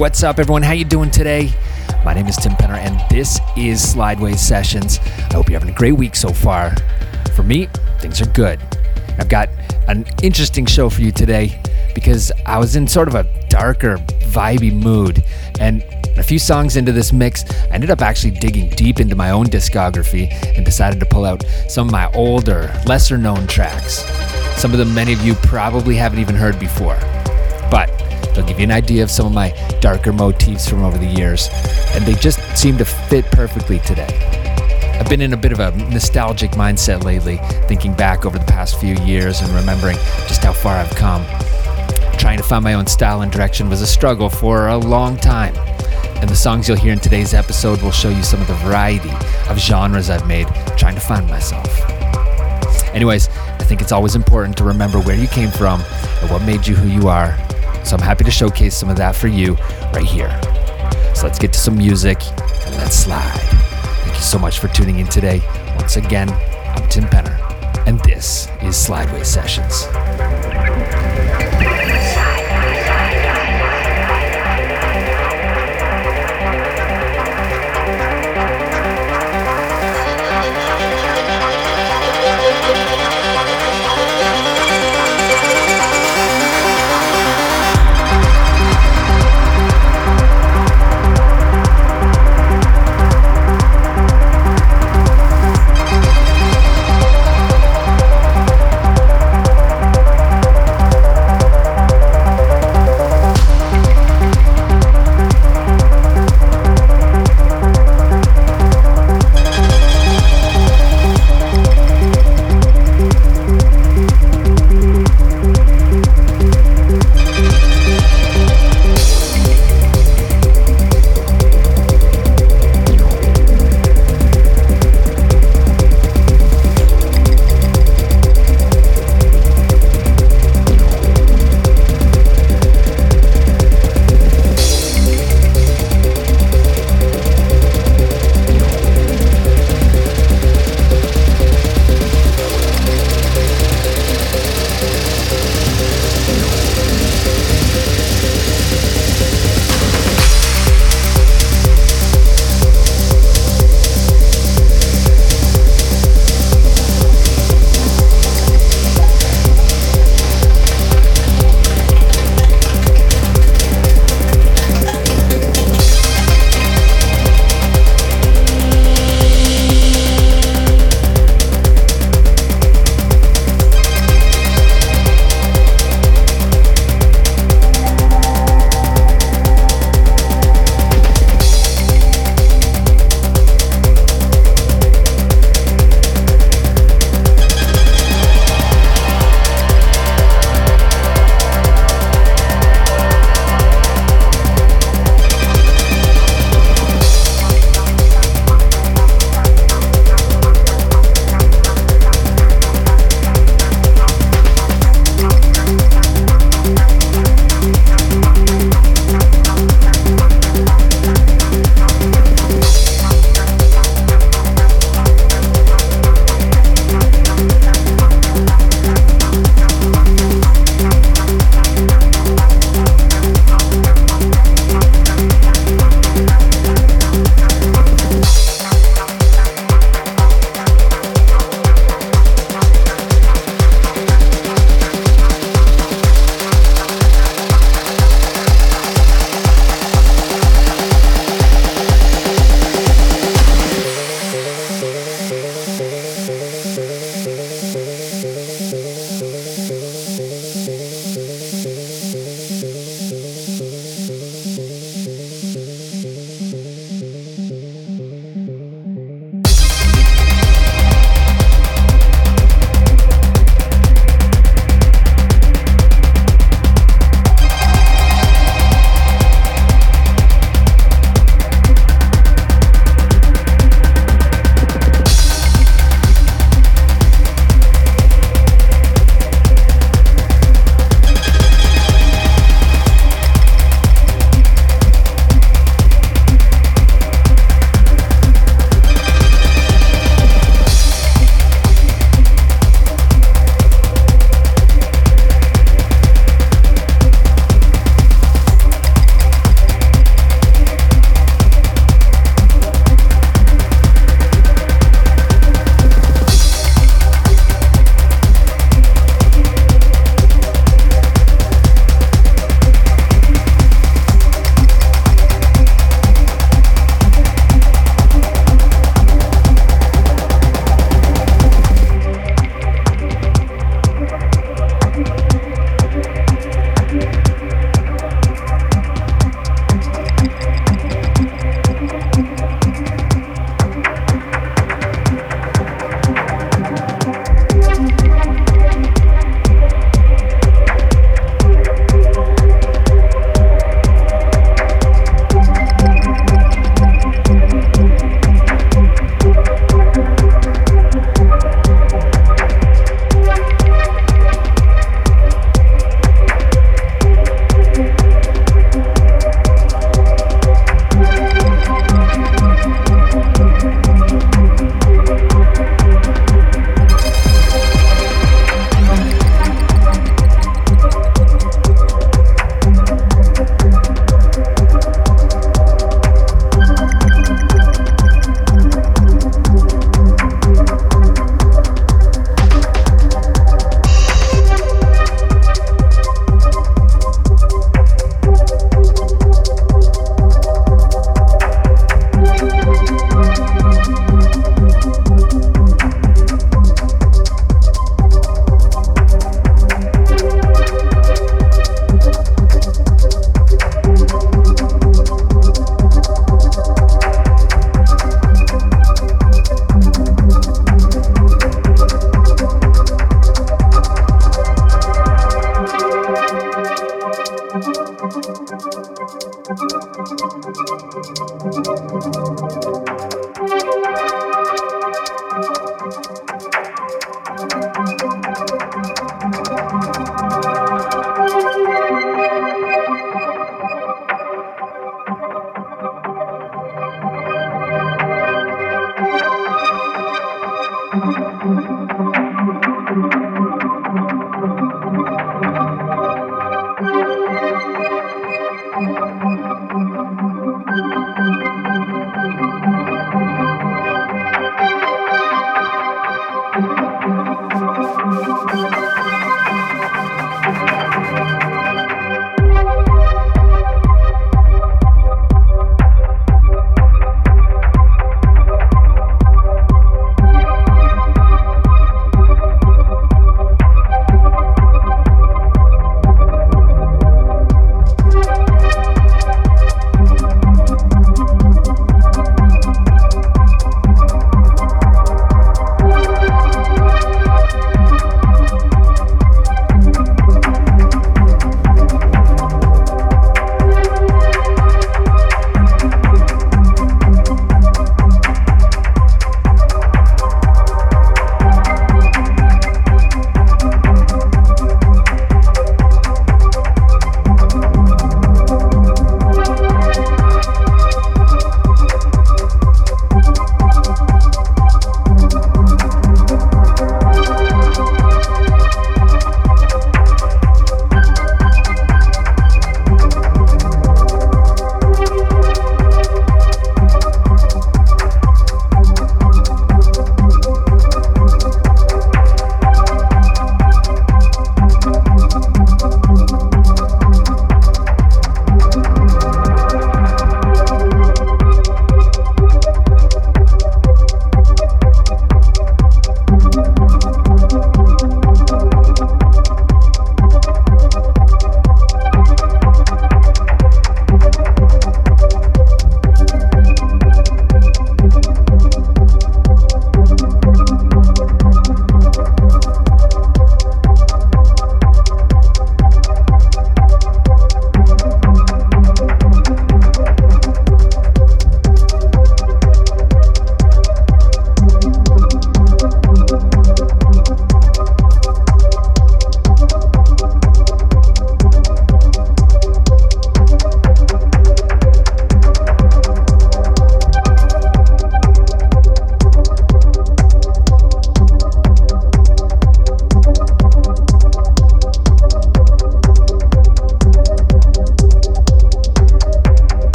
What's up, everyone? How you doing today? My name is Tim Penner, and this is Slideways Sessions. I hope you're having a great week so far. For me, things are good. I've got an interesting show for you today because I was in sort of a darker, vibey mood, and a few songs into this mix, I ended up actually digging deep into my own discography and decided to pull out some of my older, lesser known tracks. Some of them many of you probably haven't even heard before. But They'll give you an idea of some of my darker motifs from over the years, and they just seem to fit perfectly today. I've been in a bit of a nostalgic mindset lately, thinking back over the past few years and remembering just how far I've come. Trying to find my own style and direction was a struggle for a long time. And the songs you'll hear in today's episode will show you some of the variety of genres I've made trying to find myself. Anyways, I think it's always important to remember where you came from and what made you who you are so I'm happy to showcase some of that for you right here. So let's get to some music and let's slide. Thank you so much for tuning in today. Once again, I'm Tim Penner, and this is Slideways Sessions.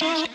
Baby,